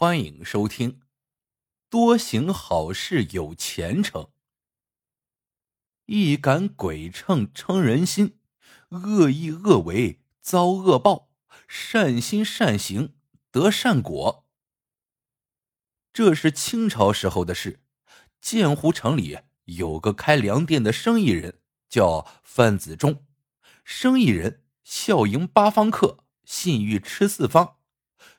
欢迎收听。多行好事有前程，一杆鬼秤称人心，恶意恶为遭恶报，善心善行得善果。这是清朝时候的事，建湖城里有个开粮店的生意人，叫范子忠。生意人笑迎八方客，信誉吃四方。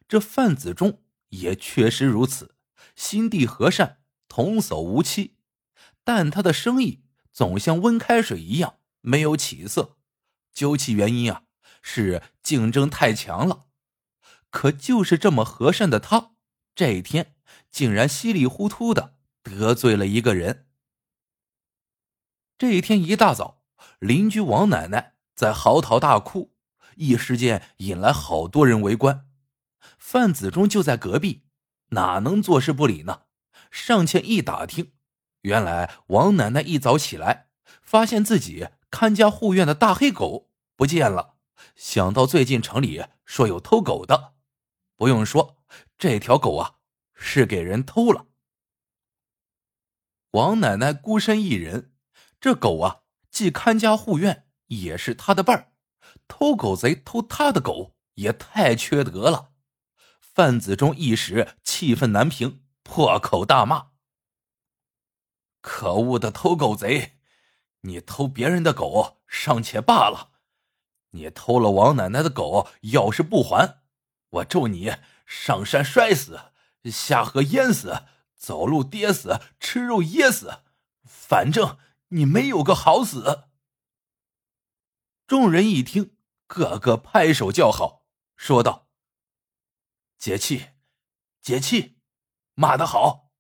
这范子忠也确实如此。心地和善，童叟无欺，但他的生意总像温开水一样没有起色。究其原因啊，是竞争太强了。可就是这么和善的他，这一天竟然稀里糊涂的得罪了一个人。这一天一大早，邻居王奶奶在嚎啕大哭，一时间引来好多人围观。范子忠就在隔壁。哪能坐视不理呢？上前一打听，原来王奶奶一早起来，发现自己看家护院的大黑狗不见了。想到最近城里说有偷狗的，不用说，这条狗啊是给人偷了。王奶奶孤身一人，这狗啊既看家护院，也是她的伴儿。偷狗贼偷她的狗，也太缺德了。范子忠一时气愤难平，破口大骂：“可恶的偷狗贼！你偷别人的狗尚且罢了，你偷了王奶奶的狗，要是不还，我咒你上山摔死，下河淹死，走路跌死，吃肉噎死，反正你没有个好死！”众人一听，个个拍手叫好，说道。解气，解气，骂得好！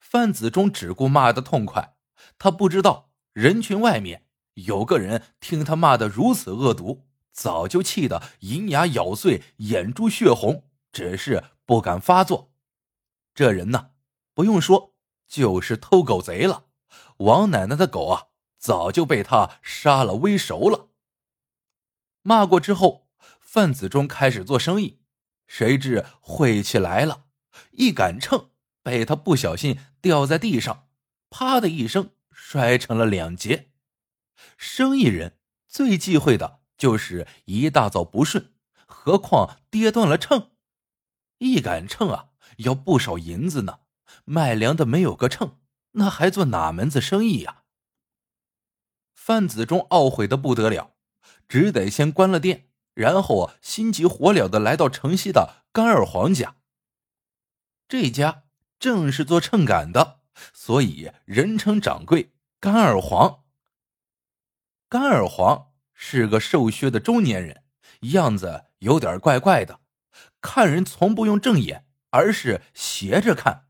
范子忠只顾骂得痛快，他不知道人群外面有个人听他骂得如此恶毒，早就气得银牙咬碎，眼珠血红，只是不敢发作。这人呢，不用说，就是偷狗贼了。王奶奶的狗啊，早就被他杀了煨熟了。骂过之后。范子忠开始做生意，谁知晦气来了，一杆秤被他不小心掉在地上，啪的一声摔成了两截。生意人最忌讳的就是一大早不顺，何况跌断了秤，一杆秤啊要不少银子呢，卖粮的没有个秤，那还做哪门子生意呀？范子忠懊悔的不得了，只得先关了店。然后啊，心急火燎的来到城西的甘二黄家。这家正是做秤杆的，所以人称掌柜甘二黄。甘二黄是个瘦削的中年人，样子有点怪怪的，看人从不用正眼，而是斜着看。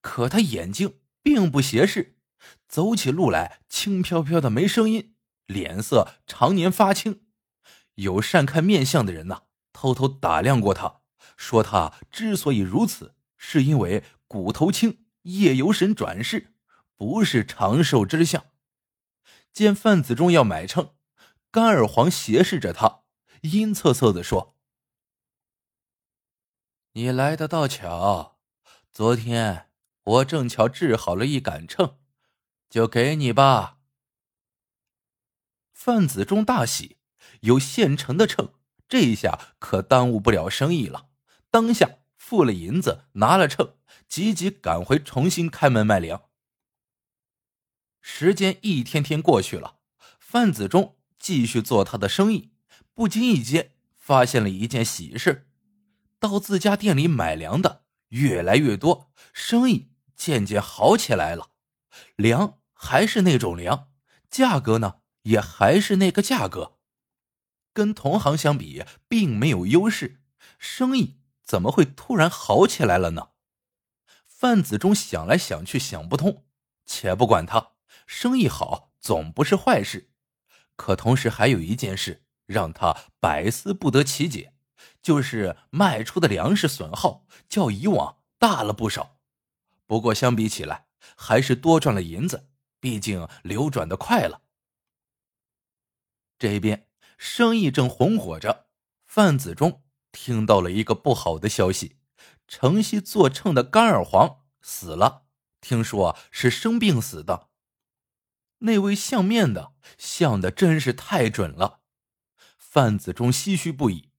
可他眼睛并不斜视，走起路来轻飘飘的，没声音，脸色常年发青。有善看面相的人呐，偷偷打量过他，说他之所以如此，是因为骨头轻，夜游神转世，不是长寿之相。见范子忠要买秤，甘二黄斜视着他，阴恻恻的说：“你来的倒巧，昨天我正巧治好了一杆秤，就给你吧。”范子忠大喜。有现成的秤，这一下可耽误不了生意了。当下付了银子，拿了秤，急急赶回重新开门卖粮。时间一天天过去了，范子忠继续做他的生意，不经意间发现了一件喜事：到自家店里买粮的越来越多，生意渐渐好起来了。粮还是那种粮，价格呢也还是那个价格。跟同行相比，并没有优势，生意怎么会突然好起来了呢？范子忠想来想去想不通，且不管他，生意好总不是坏事。可同时还有一件事让他百思不得其解，就是卖出的粮食损耗较以往大了不少。不过相比起来，还是多赚了银子，毕竟流转的快了。这边。生意正红火着，范子忠听到了一个不好的消息：城西做秤的甘二黄死了。听说是生病死的。那位相面的相的真是太准了，范子忠唏嘘不已。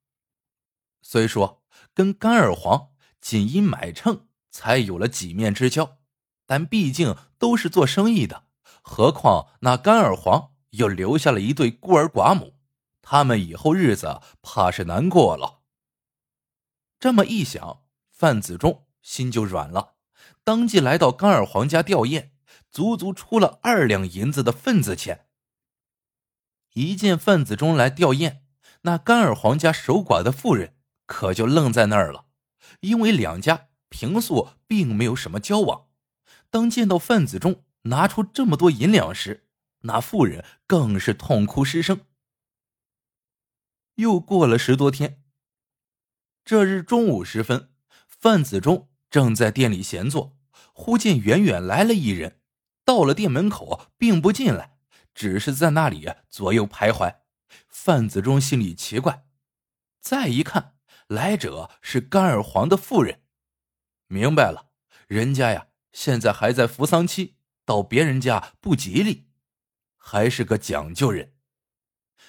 虽说跟甘二黄仅因买秤才有了几面之交，但毕竟都是做生意的。何况那甘二黄又留下了一对孤儿寡母，他们以后日子怕是难过了。这么一想，范子忠心就软了，当即来到甘二黄家吊唁，足足出了二两银子的份子钱。一见范子忠来吊唁，那甘二黄家守寡的妇人可就愣在那儿了，因为两家平素并没有什么交往，当见到范子忠。拿出这么多银两时，那妇人更是痛哭失声。又过了十多天，这日中午时分，范子忠正在店里闲坐，忽见远远来了一人，到了店门口，并不进来，只是在那里左右徘徊。范子忠心里奇怪，再一看，来者是甘尔黄的妇人，明白了，人家呀，现在还在服丧期。到别人家不吉利，还是个讲究人。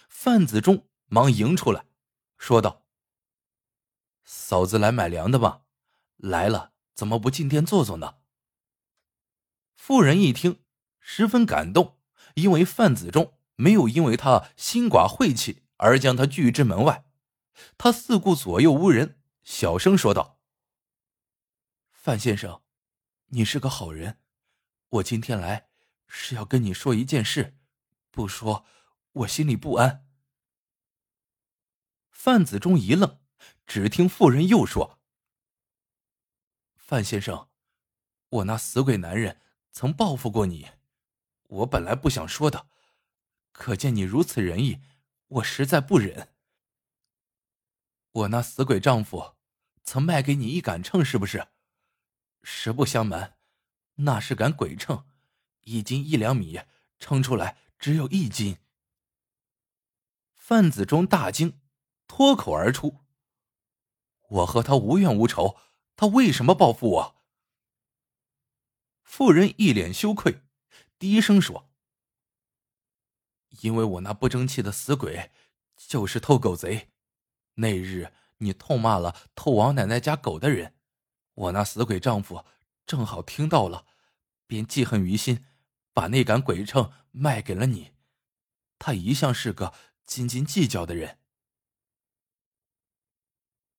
范子忠忙迎出来，说道：“嫂子来买粮的吧？来了，怎么不进店坐坐呢？”妇人一听，十分感动，因为范子忠没有因为他心寡晦气而将他拒之门外。他四顾左右无人，小声说道：“范先生，你是个好人。”我今天来是要跟你说一件事，不说我心里不安。范子忠一愣，只听妇人又说：“范先生，我那死鬼男人曾报复过你，我本来不想说的，可见你如此仁义，我实在不忍。我那死鬼丈夫曾卖给你一杆秤，是不是？实不相瞒。”那是杆鬼秤，一斤一两米，称出来只有一斤。范子忠大惊，脱口而出：“我和他无怨无仇，他为什么报复我？”妇人一脸羞愧，低声说：“因为我那不争气的死鬼，就是偷狗贼。那日你痛骂了偷王奶奶家狗的人，我那死鬼丈夫。”正好听到了，便记恨于心，把那杆鬼秤卖给了你。他一向是个斤斤计较的人。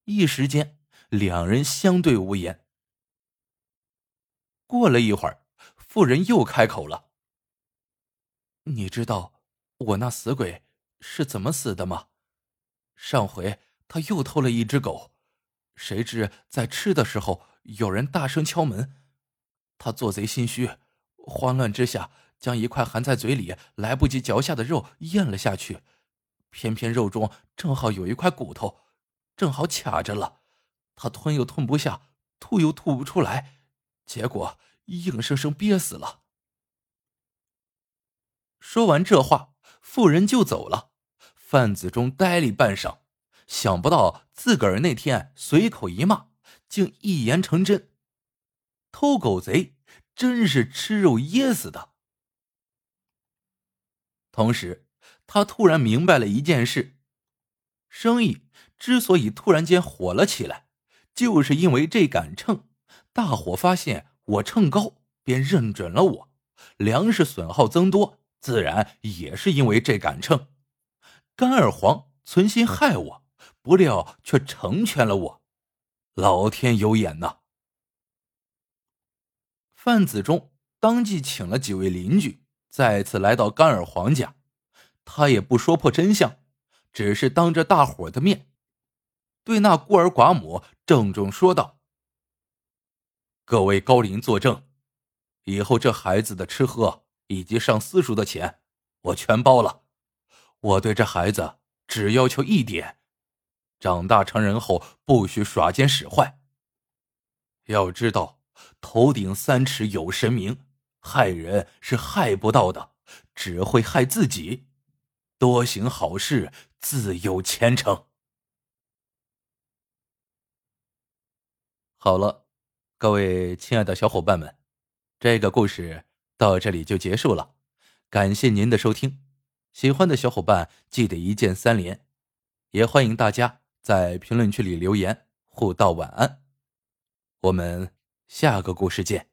一时间，两人相对无言。过了一会儿，妇人又开口了：“你知道我那死鬼是怎么死的吗？上回他又偷了一只狗，谁知在吃的时候，有人大声敲门。”他做贼心虚，慌乱之下将一块含在嘴里来不及嚼下的肉咽了下去，偏偏肉中正好有一块骨头，正好卡着了。他吞又吞不下，吐又吐不出来，结果硬生生憋死了。说完这话，妇人就走了。范子忠呆立半晌，想不到自个儿那天随口一骂，竟一言成真。偷狗贼真是吃肉噎死的。同时，他突然明白了一件事：生意之所以突然间火了起来，就是因为这杆秤。大伙发现我秤高，便认准了我。粮食损耗增多，自然也是因为这杆秤。甘二黄存心害我，不料却成全了我。老天有眼呐！范子忠当即请了几位邻居，再次来到甘尔黄家。他也不说破真相，只是当着大伙的面，对那孤儿寡母郑重说道：“各位高邻作证，以后这孩子的吃喝以及上私塾的钱，我全包了。我对这孩子只要求一点：长大成人后不许耍奸使坏。要知道。”头顶三尺有神明，害人是害不到的，只会害自己。多行好事，自有前程。好了，各位亲爱的小伙伴们，这个故事到这里就结束了。感谢您的收听，喜欢的小伙伴记得一键三连，也欢迎大家在评论区里留言互道晚安。我们下个故事见。